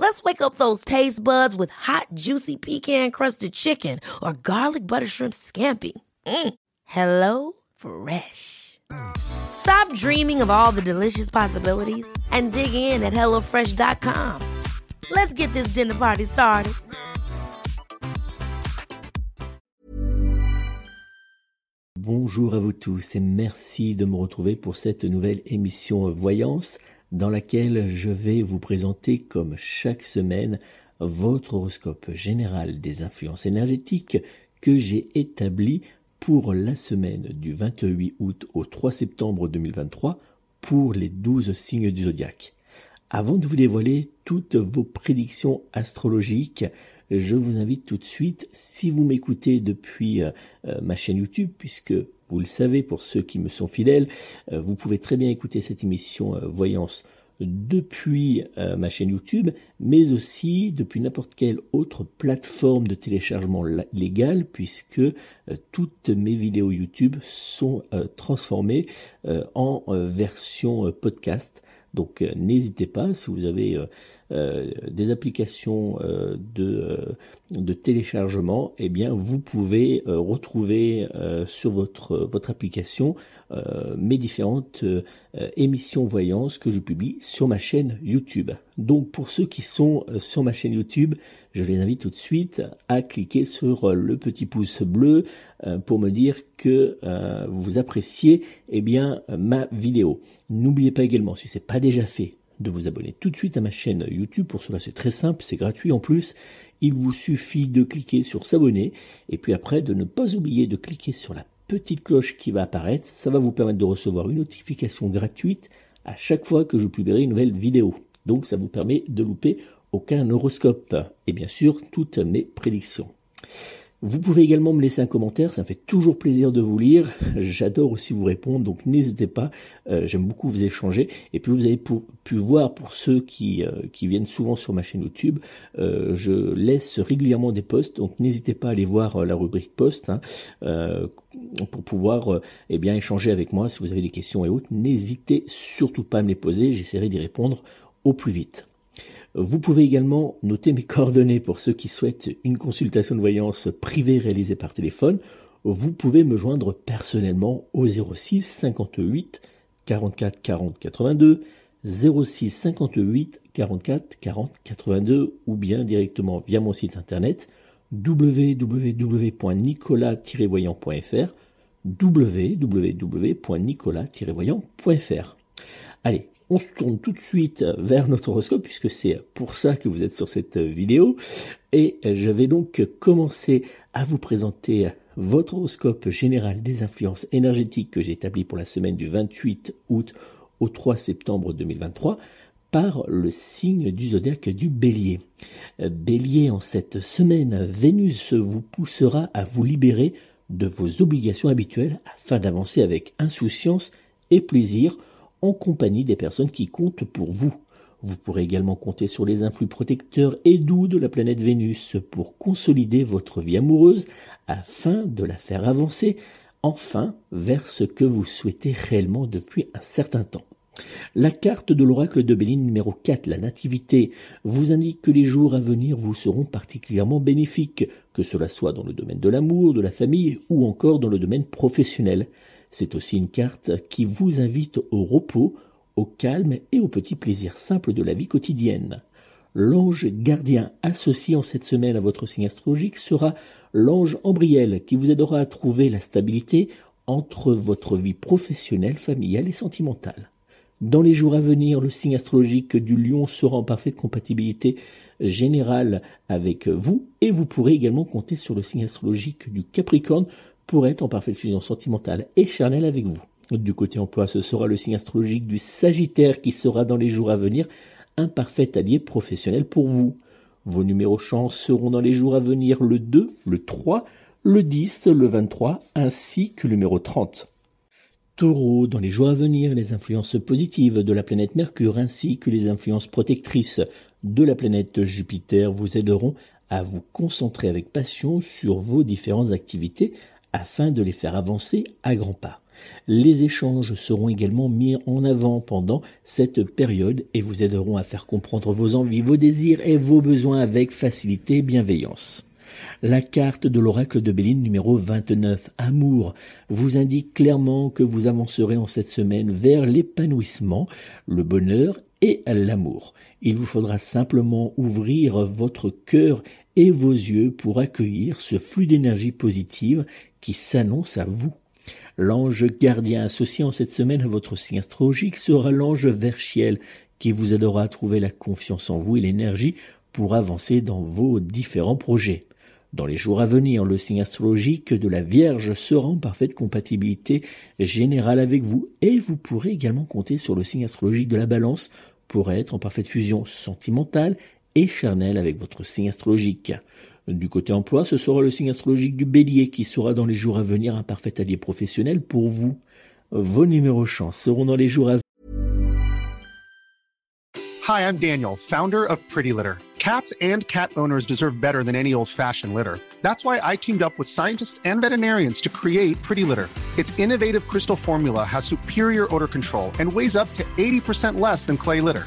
Let's wake up those taste buds with hot, juicy pecan crusted chicken or garlic butter shrimp scampi. Mm. Hello Fresh. Stop dreaming of all the delicious possibilities and dig in at HelloFresh.com. Let's get this dinner party started. Bonjour à vous tous et merci de me retrouver pour cette nouvelle émission Voyance dans laquelle je vais vous présenter comme chaque semaine votre horoscope général des influences énergétiques que j'ai établi pour la semaine du 28 août au 3 septembre 2023 pour les 12 signes du zodiaque. Avant de vous dévoiler toutes vos prédictions astrologiques, je vous invite tout de suite, si vous m'écoutez depuis euh, euh, ma chaîne YouTube, puisque vous le savez, pour ceux qui me sont fidèles, euh, vous pouvez très bien écouter cette émission Voyance depuis ma chaîne YouTube, mais aussi depuis n'importe quelle autre plateforme de téléchargement légale, puisque toutes mes vidéos YouTube sont transformées en version podcast. Donc n'hésitez pas, si vous avez euh, des applications euh, de, téléchargement, eh bien vous pouvez euh, retrouver sur votre, votre application mes différentes émissions voyances que je publie sur ma chaîne YouTube. Donc pour ceux qui sont sur ma chaîne YouTube, je les invite tout de suite à cliquer sur le petit pouce bleu pour me dire que vous appréciez eh bien ma vidéo. N'oubliez pas également, si ce n'est pas déjà fait, de vous abonner tout de suite à ma chaîne YouTube. Pour cela, c'est très simple, c'est gratuit en plus. Il vous suffit de cliquer sur s'abonner et puis après de ne pas oublier de cliquer sur la petite cloche qui va apparaître. Ça va vous permettre de recevoir une notification gratuite à chaque fois que je publierai une nouvelle vidéo. Donc ça vous permet de louper aucun horoscope et bien sûr toutes mes prédictions. Vous pouvez également me laisser un commentaire, ça me fait toujours plaisir de vous lire. J'adore aussi vous répondre, donc n'hésitez pas. Euh, j'aime beaucoup vous échanger. Et puis vous avez pu voir pour ceux qui, euh, qui viennent souvent sur ma chaîne YouTube, euh, je laisse régulièrement des posts, donc n'hésitez pas à aller voir la rubrique post hein, pour pouvoir eh bien échanger avec moi si vous avez des questions et autres. N'hésitez surtout pas à me les poser, j'essaierai d'y répondre au plus vite. Vous pouvez également noter mes coordonnées pour ceux qui souhaitent une consultation de voyance privée réalisée par téléphone. Vous pouvez me joindre personnellement au 06 58 44 40 82, 06 58 44 40 82 ou bien directement via mon site internet www.nicolas-voyant.fr www.nicolas-voyant.fr Allez, on se tourne tout de suite vers notre horoscope puisque c'est pour ça que vous êtes sur cette vidéo et je vais donc commencer à vous présenter votre horoscope général des influences énergétiques que j'ai établi pour la semaine du 28 août au 3 septembre 2023 par le signe du zodiaque du bélier. Bélier, en cette semaine, Vénus vous poussera à vous libérer de vos obligations habituelles afin d'avancer avec insouciance et plaisir en compagnie des personnes qui comptent pour vous. Vous pourrez également compter sur les influx protecteurs et doux de la planète Vénus pour consolider votre vie amoureuse afin de la faire avancer enfin vers ce que vous souhaitez réellement depuis un certain temps. La carte de l'oracle de Béline numéro 4, la nativité, vous indique que les jours à venir vous seront particulièrement bénéfiques, que cela soit dans le domaine de l'amour, de la famille ou encore dans le domaine professionnel. C'est aussi une carte qui vous invite au repos, au calme et au petit plaisir simple de la vie quotidienne. L'ange gardien associé en cette semaine à votre signe astrologique sera l'ange Ambriel qui vous aidera à trouver la stabilité entre votre vie professionnelle, familiale et sentimentale. Dans les jours à venir, le signe astrologique du lion sera en parfaite compatibilité générale avec vous et vous pourrez également compter sur le signe astrologique du capricorne pour être en parfaite fusion sentimentale et charnelle avec vous. Du côté emploi, ce sera le signe astrologique du Sagittaire qui sera dans les jours à venir un parfait allié professionnel pour vous. Vos numéros chance seront dans les jours à venir le 2, le 3, le 10, le 23 ainsi que le numéro 30. Taureau, dans les jours à venir, les influences positives de la planète Mercure ainsi que les influences protectrices de la planète Jupiter vous aideront à vous concentrer avec passion sur vos différentes activités afin de les faire avancer à grands pas. Les échanges seront également mis en avant pendant cette période et vous aideront à faire comprendre vos envies, vos désirs et vos besoins avec facilité et bienveillance. La carte de l'oracle de Béline numéro 29, Amour, vous indique clairement que vous avancerez en cette semaine vers l'épanouissement, le bonheur et l'amour. Il vous faudra simplement ouvrir votre cœur et vos yeux pour accueillir ce flux d'énergie positive qui s'annonce à vous. L'ange gardien associé en cette semaine à votre signe astrologique sera l'ange Verchiel qui vous aidera à trouver la confiance en vous et l'énergie pour avancer dans vos différents projets. Dans les jours à venir, le signe astrologique de la Vierge sera en parfaite compatibilité générale avec vous et vous pourrez également compter sur le signe astrologique de la Balance pour être en parfaite fusion sentimentale et charnelle avec votre signe astrologique. Du côté emploi, ce sera le signe astrologique du bélier qui sera dans les jours à venir un parfait allié professionnel pour vous. Vos numéros chance seront dans les jours à venir. Hi, I'm Daniel, founder of Pretty Litter. Cats and cat owners deserve better than any old-fashioned litter. That's why I teamed up with scientists and veterinarians to create Pretty Litter. Its innovative crystal formula has superior odor control and weighs up to 80% less than clay litter.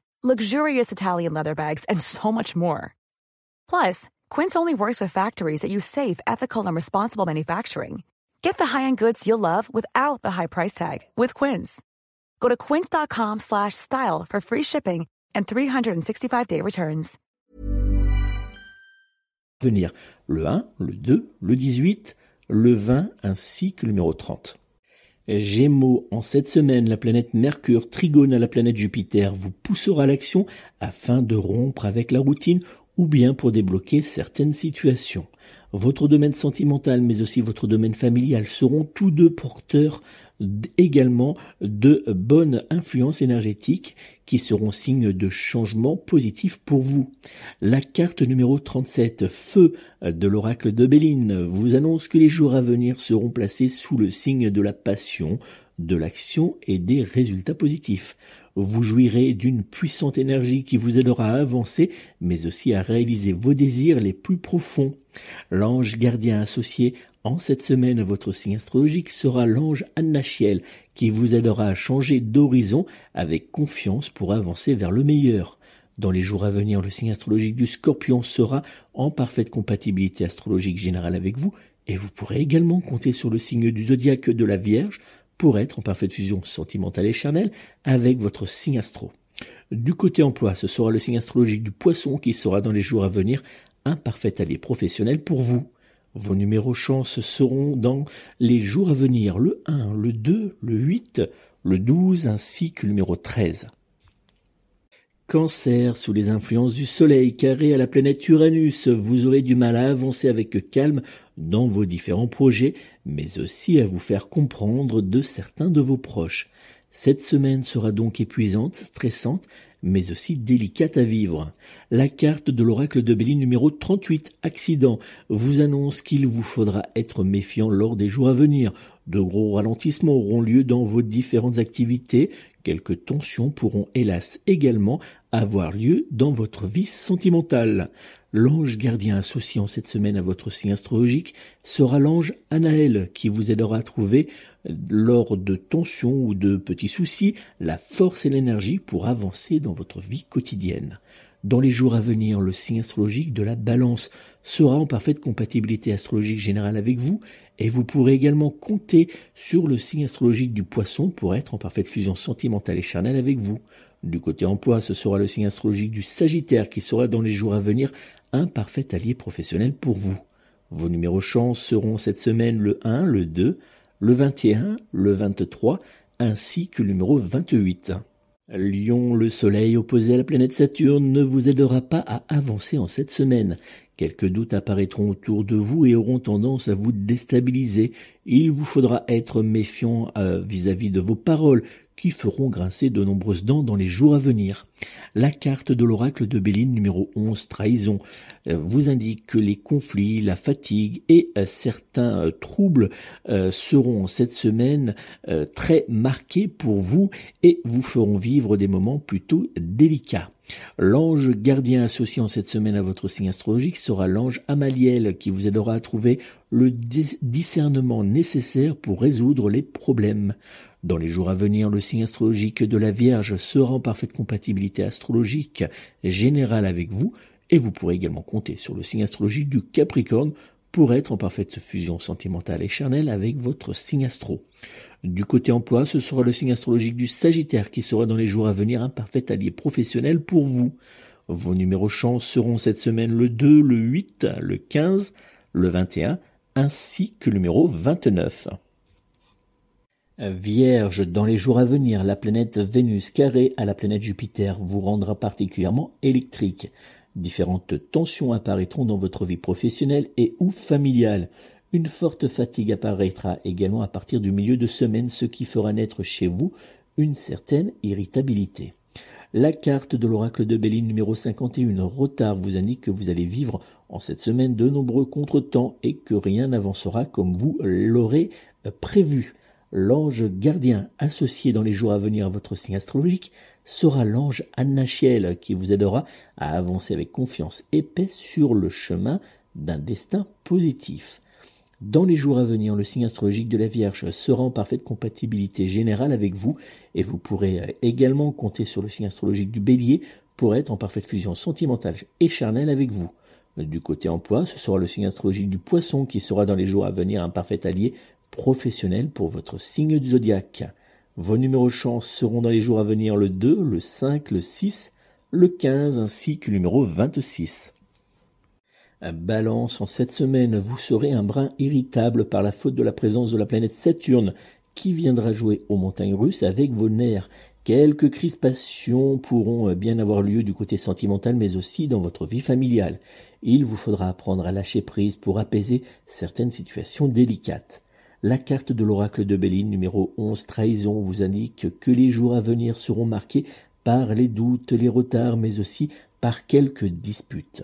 luxurious Italian leather bags, and so much more. Plus, Quince only works with factories that use safe, ethical, and responsible manufacturing. Get the high-end goods you'll love without the high price tag with Quince. Go to quince.com/style for free shipping and 365-day returns. Venir le 1, le 2, le 18, le 20 ainsi que le numéro 30. Gémeaux, en cette semaine, la planète Mercure, trigone à la planète Jupiter, vous poussera à l'action afin de rompre avec la routine ou bien pour débloquer certaines situations. Votre domaine sentimental mais aussi votre domaine familial seront tous deux porteurs également de bonnes influences énergétiques qui seront signes de changement positif pour vous. La carte numéro 37, Feu de l'oracle de Béline, vous annonce que les jours à venir seront placés sous le signe de la passion, de l'action et des résultats positifs. Vous jouirez d'une puissante énergie qui vous aidera à avancer, mais aussi à réaliser vos désirs les plus profonds. L'ange gardien associé en cette semaine, votre signe astrologique sera l'ange Annachiel qui vous aidera à changer d'horizon avec confiance pour avancer vers le meilleur. Dans les jours à venir, le signe astrologique du scorpion sera en parfaite compatibilité astrologique générale avec vous et vous pourrez également compter sur le signe du zodiaque de la Vierge pour être en parfaite fusion sentimentale et charnelle avec votre signe astro. Du côté emploi, ce sera le signe astrologique du poisson qui sera dans les jours à venir un parfait allié professionnel pour vous. Vos numéros chance seront dans les jours à venir le 1, le 2, le 8, le 12 ainsi que le numéro 13. Cancer, sous les influences du Soleil carré à la planète Uranus, vous aurez du mal à avancer avec calme dans vos différents projets, mais aussi à vous faire comprendre de certains de vos proches. Cette semaine sera donc épuisante, stressante, mais aussi délicate à vivre. La carte de l'oracle de Béline numéro 38, accident, vous annonce qu'il vous faudra être méfiant lors des jours à venir. De gros ralentissements auront lieu dans vos différentes activités. Quelques tensions pourront hélas également avoir lieu dans votre vie sentimentale. L'ange gardien associé en cette semaine à votre signe astrologique sera l'ange Anaël qui vous aidera à trouver lors de tensions ou de petits soucis la force et l'énergie pour avancer dans votre vie quotidienne. Dans les jours à venir, le signe astrologique de la balance sera en parfaite compatibilité astrologique générale avec vous et vous pourrez également compter sur le signe astrologique du poisson pour être en parfaite fusion sentimentale et charnelle avec vous. Du côté emploi, ce sera le signe astrologique du Sagittaire qui sera dans les jours à venir un parfait allié professionnel pour vous. Vos numéros chance seront cette semaine le 1, le 2, le 21, le 23, ainsi que le numéro 28. Lion, le soleil opposé à la planète Saturne ne vous aidera pas à avancer en cette semaine. Quelques doutes apparaîtront autour de vous et auront tendance à vous déstabiliser. Il vous faudra être méfiant euh, vis-à-vis -vis de vos paroles qui feront grincer de nombreuses dents dans les jours à venir. La carte de l'oracle de Béline numéro 11, trahison, euh, vous indique que les conflits, la fatigue et euh, certains troubles seront cette semaine très marqués pour vous et vous feront vivre des moments plutôt délicats. L'ange gardien associé en cette semaine à votre signe astrologique sera l'ange Amaliel qui vous aidera à trouver le discernement nécessaire pour résoudre les problèmes. Dans les jours à venir, le signe astrologique de la Vierge sera en parfaite compatibilité astrologique générale avec vous, et vous pourrez également compter sur le signe astrologique du Capricorne pour être en parfaite fusion sentimentale et charnelle avec votre signe astro. Du côté emploi, ce sera le signe astrologique du Sagittaire qui sera dans les jours à venir un parfait allié professionnel pour vous. Vos numéros chance seront cette semaine le 2, le 8, le 15, le 21, ainsi que le numéro 29. Vierge, dans les jours à venir, la planète Vénus carrée à la planète Jupiter vous rendra particulièrement électrique. Différentes tensions apparaîtront dans votre vie professionnelle et ou familiale. Une forte fatigue apparaîtra également à partir du milieu de semaine, ce qui fera naître chez vous une certaine irritabilité. La carte de l'oracle de Béline numéro 51, retard, vous indique que vous allez vivre en cette semaine de nombreux contretemps et que rien n'avancera comme vous l'aurez prévu. L'ange gardien associé dans les jours à venir à votre signe astrologique sera l'ange Annachiel qui vous aidera à avancer avec confiance et paix sur le chemin d'un destin positif. Dans les jours à venir, le signe astrologique de la Vierge sera en parfaite compatibilité générale avec vous et vous pourrez également compter sur le signe astrologique du Bélier pour être en parfaite fusion sentimentale et charnelle avec vous. Du côté emploi, ce sera le signe astrologique du Poisson qui sera dans les jours à venir un parfait allié professionnel pour votre signe du zodiaque. Vos numéros chance seront dans les jours à venir le 2, le 5, le 6, le 15 ainsi que le numéro 26. Balance, en cette semaine, vous serez un brin irritable par la faute de la présence de la planète Saturne qui viendra jouer aux montagnes russes avec vos nerfs. Quelques crispations pourront bien avoir lieu du côté sentimental mais aussi dans votre vie familiale. Il vous faudra apprendre à lâcher prise pour apaiser certaines situations délicates. La carte de l'oracle de Béline numéro 11 trahison vous indique que les jours à venir seront marqués par les doutes, les retards, mais aussi par quelques disputes.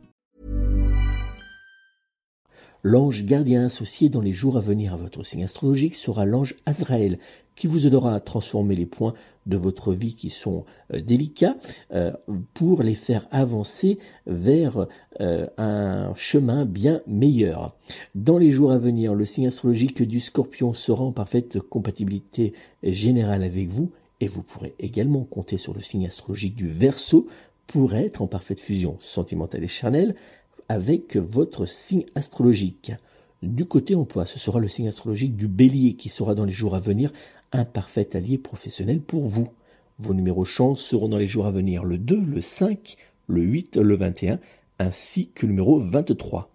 L'ange gardien associé dans les jours à venir à votre signe astrologique sera l'ange Azraël, qui vous aidera à transformer les points de votre vie qui sont euh, délicats euh, pour les faire avancer vers euh, un chemin bien meilleur. Dans les jours à venir, le signe astrologique du scorpion sera en parfaite compatibilité générale avec vous Et vous pourrez également compter sur le signe astrologique du Verseau pour être en parfaite fusion sentimentale et charnelle avec votre signe astrologique. Du côté emploi, ce sera le signe astrologique du Bélier qui sera dans les jours à venir un parfait allié professionnel pour vous. Vos numéros chance seront dans les jours à venir le 2, le 5, le 8, le 21 ainsi que le numéro 23.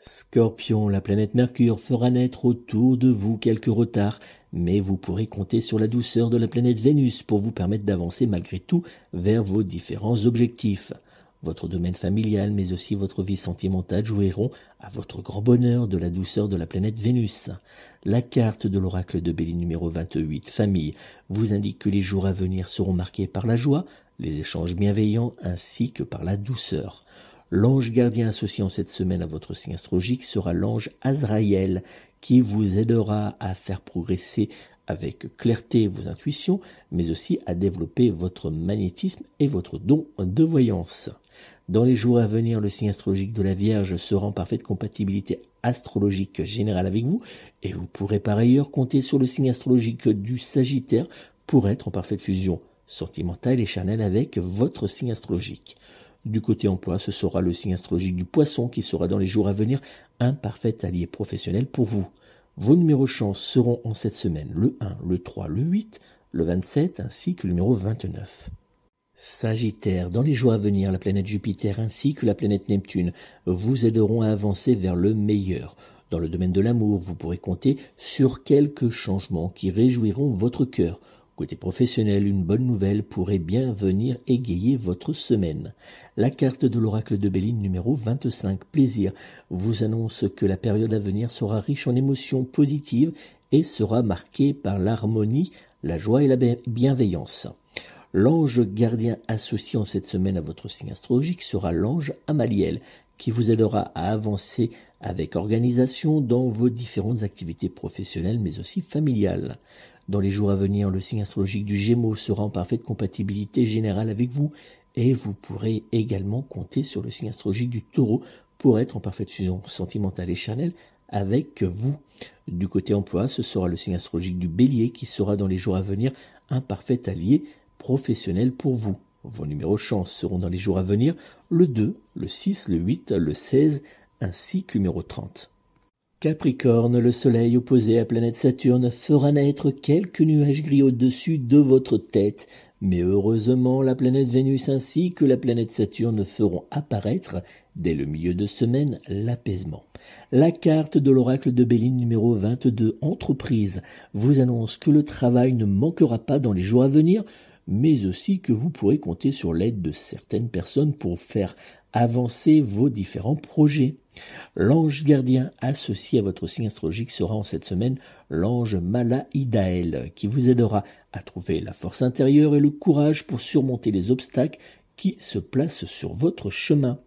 Scorpion, la planète Mercure fera naître autour de vous quelques retards, mais vous pourrez compter sur la douceur de la planète Vénus pour vous permettre d'avancer malgré tout vers vos différents objectifs. Votre domaine familial, mais aussi votre vie sentimentale joueront à votre grand bonheur de la douceur de la planète Vénus. La carte de l'oracle de Béline numéro 28, famille, vous indique que les jours à venir seront marqués par la joie, les échanges bienveillants ainsi que par la douceur. L'ange gardien associé en cette semaine à votre signe astrologique sera l'ange Azraël qui vous aidera à faire progresser avec clarté vos intuitions, mais aussi à développer votre magnétisme et votre don de voyance. Dans les jours à venir, le signe astrologique de la Vierge sera en parfaite compatibilité astrologique générale avec vous, et vous pourrez par ailleurs compter sur le signe astrologique du Sagittaire pour être en parfaite fusion sentimentale et charnelle avec votre signe astrologique. Du côté emploi, ce sera le signe astrologique du poisson qui sera dans les jours à venir un parfait allié professionnel pour vous. Vos numéros chance seront en cette semaine le 1, le 3, le 8, le 27 ainsi que le numéro 29. Sagittaire, dans les jours à venir, la planète Jupiter ainsi que la planète Neptune vous aideront à avancer vers le meilleur. Dans le domaine de l'amour, vous pourrez compter sur quelques changements qui réjouiront votre cœur. Côté professionnel, une bonne nouvelle pourrait bien venir égayer votre semaine. La carte de l'oracle de Béline numéro 25, plaisir, vous annonce que la période à venir sera riche en émotions positives et sera marquée par l'harmonie, la joie et la bienveillance. L'ange gardien associé en cette semaine à votre signe astrologique sera l'ange Amaliel, qui vous aidera à avancer avec organisation dans vos différentes activités professionnelles mais aussi familiales. Dans les jours à venir, le signe astrologique du Gémeaux sera en parfaite compatibilité générale avec vous et vous pourrez également compter sur le signe astrologique du Taureau pour être en parfaite fusion sentimentale et charnelle avec vous. Du côté emploi, ce sera le signe astrologique du Bélier qui sera dans les jours à venir un parfait allié professionnel pour vous. Vos numéros chance seront dans les jours à venir le 2, le 6, le 8, le 16 ainsi que numéro 30. Capricorne, le soleil opposé à planète Saturne fera naître quelques nuages gris au-dessus de votre tête, mais heureusement la planète Vénus ainsi que la planète Saturne feront apparaître, dès le milieu de semaine, l'apaisement. La carte de l'oracle de Béline numéro 22, entreprise, vous annonce que le travail ne manquera pas dans les jours à venir, mais aussi que vous pourrez compter sur l'aide de certaines personnes pour faire avancer vos différents projets. L'ange gardien associé à votre signe astrologique sera en cette semaine l'ange Malaïdaël qui vous aidera à trouver la force intérieure et le courage pour surmonter les obstacles qui se placent sur votre chemin.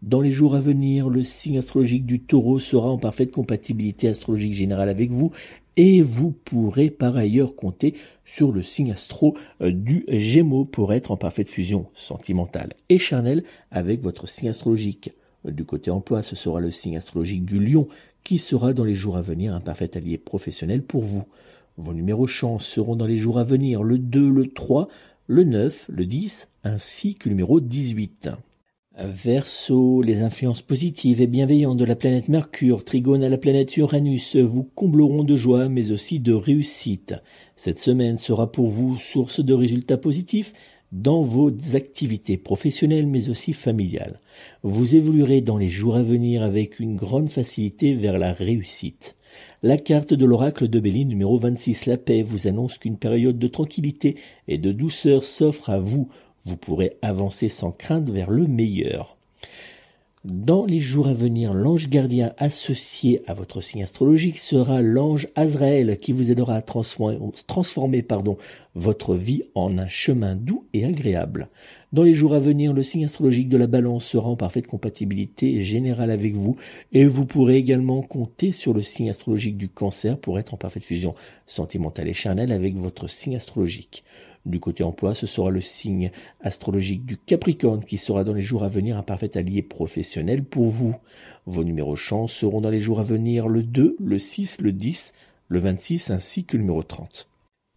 Dans les jours à venir, le signe astrologique du taureau sera en parfaite compatibilité astrologique générale avec vous et vous pourrez par ailleurs compter sur le signe astro euh, du Gémeaux pour être en parfaite fusion sentimentale et charnelle avec votre signe astrologique. Du côté emploi, ce sera le signe astrologique du lion qui sera dans les jours à venir un parfait allié professionnel pour vous. Vos numéros chance seront dans les jours à venir le 2, le 3, le 9, le 10 ainsi que le numéro 18. Verseau, les influences positives et bienveillantes de la planète Mercure, trigone à la planète Uranus, vous combleront de joie mais aussi de réussite. Cette semaine sera pour vous source de résultats positifs dans vos activités professionnelles mais aussi familiales. Vous évoluerez dans les jours à venir avec une grande facilité vers la réussite. La carte de l'oracle de Béline numéro 26, la paix, vous annonce qu'une période de tranquillité et de douceur s'offre à vous vous pourrez avancer sans crainte vers le meilleur. Dans les jours à venir, l'ange gardien associé à votre signe astrologique sera l'ange Azraël qui vous aidera à transformer, votre vie en un chemin doux et agréable. Dans les jours à venir, le signe astrologique de la balance sera en parfaite compatibilité générale avec vous et vous pourrez également compter sur le signe astrologique du cancer pour être en parfaite fusion sentimentale et charnelle avec votre signe astrologique. Du côté emploi, ce sera le signe astrologique du Capricorne qui sera dans les jours à venir un parfait allié professionnel pour vous. Vos numéros chance seront dans les jours à venir le 2, le 6, le 10, le 26 ainsi que le numéro 30.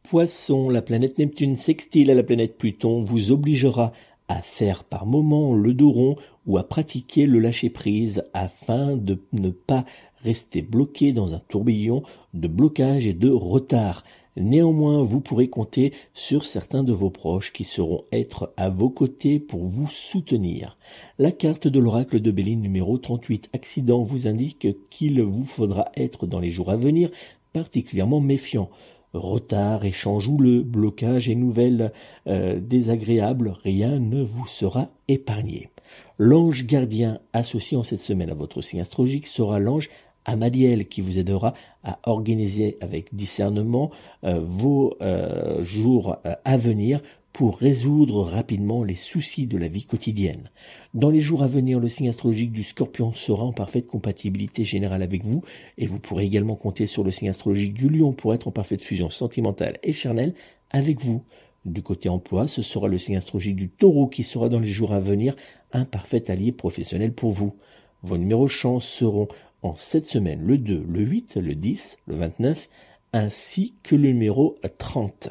Poisson, la planète Neptune sextile à la planète Pluton vous obligera à faire par moments le dos rond ou à pratiquer le lâcher-prise afin de ne pas rester bloqué dans un tourbillon de blocage et de retard. Néanmoins, vous pourrez compter sur certains de vos proches qui seront être à vos côtés pour vous soutenir. La carte de l'oracle de Béline numéro 38 accident vous indique qu'il vous faudra être dans les jours à venir particulièrement méfiant. Retard, échange houleux, blocage et nouvelles euh, désagréables, rien ne vous sera épargné. L'ange gardien associé en cette semaine à votre signe astrologique sera l'ange Amadiel qui vous aidera à organiser avec discernement euh, vos euh, jours euh, à venir pour résoudre rapidement les soucis de la vie quotidienne. Dans les jours à venir, le signe astrologique du scorpion sera en parfaite compatibilité générale avec vous et vous pourrez également compter sur le signe astrologique du lion pour être en parfaite fusion sentimentale et charnelle avec vous. Du côté emploi, ce sera le signe astrologique du taureau qui sera dans les jours à venir un parfait allié professionnel pour vous. Vos numéros chance seront en cette semaine le 2, le 8, le 10, le 29, ainsi que le numéro 30.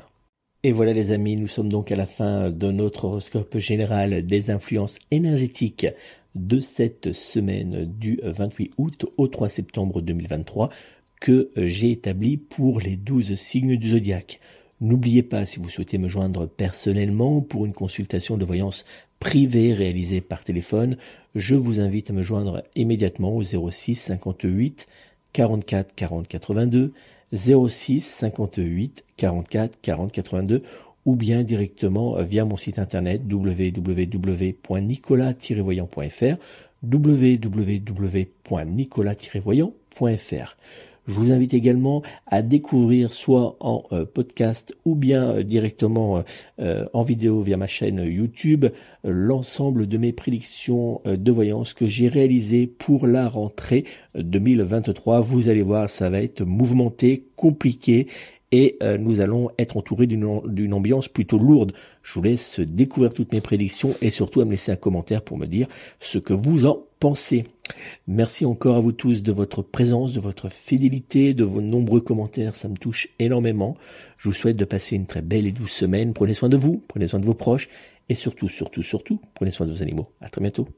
Et voilà les amis, nous sommes donc à la fin de notre horoscope général des influences énergétiques de cette semaine du 28 août au 3 septembre 2023 que j'ai établi pour les 12 signes du zodiaque. N'oubliez pas, si vous souhaitez me joindre personnellement pour une consultation de voyance privée réalisée par téléphone, je vous invite à me joindre immédiatement au 06 58 44 40 82, 06 58 44 40 82 ou bien directement via mon site internet www.nicolas-voyant.fr www.nicolas-voyant.fr je vous invite également à découvrir soit en euh, podcast ou bien euh, directement euh, en vidéo via ma chaîne YouTube l'ensemble de mes prédictions de voyance que j'ai réalisées pour la rentrée 2023. Vous allez voir, ça va être mouvementé, compliqué et nous allons être entourés d'une ambiance plutôt lourde. Je vous laisse découvrir toutes mes prédictions et surtout à me laisser un commentaire pour me dire ce que vous en pensez. Merci encore à vous tous de votre présence, de votre fidélité, de vos nombreux commentaires, ça me touche énormément. Je vous souhaite de passer une très belle et douce semaine. Prenez soin de vous, prenez soin de vos proches et surtout, surtout, surtout, prenez soin de vos animaux. À très bientôt.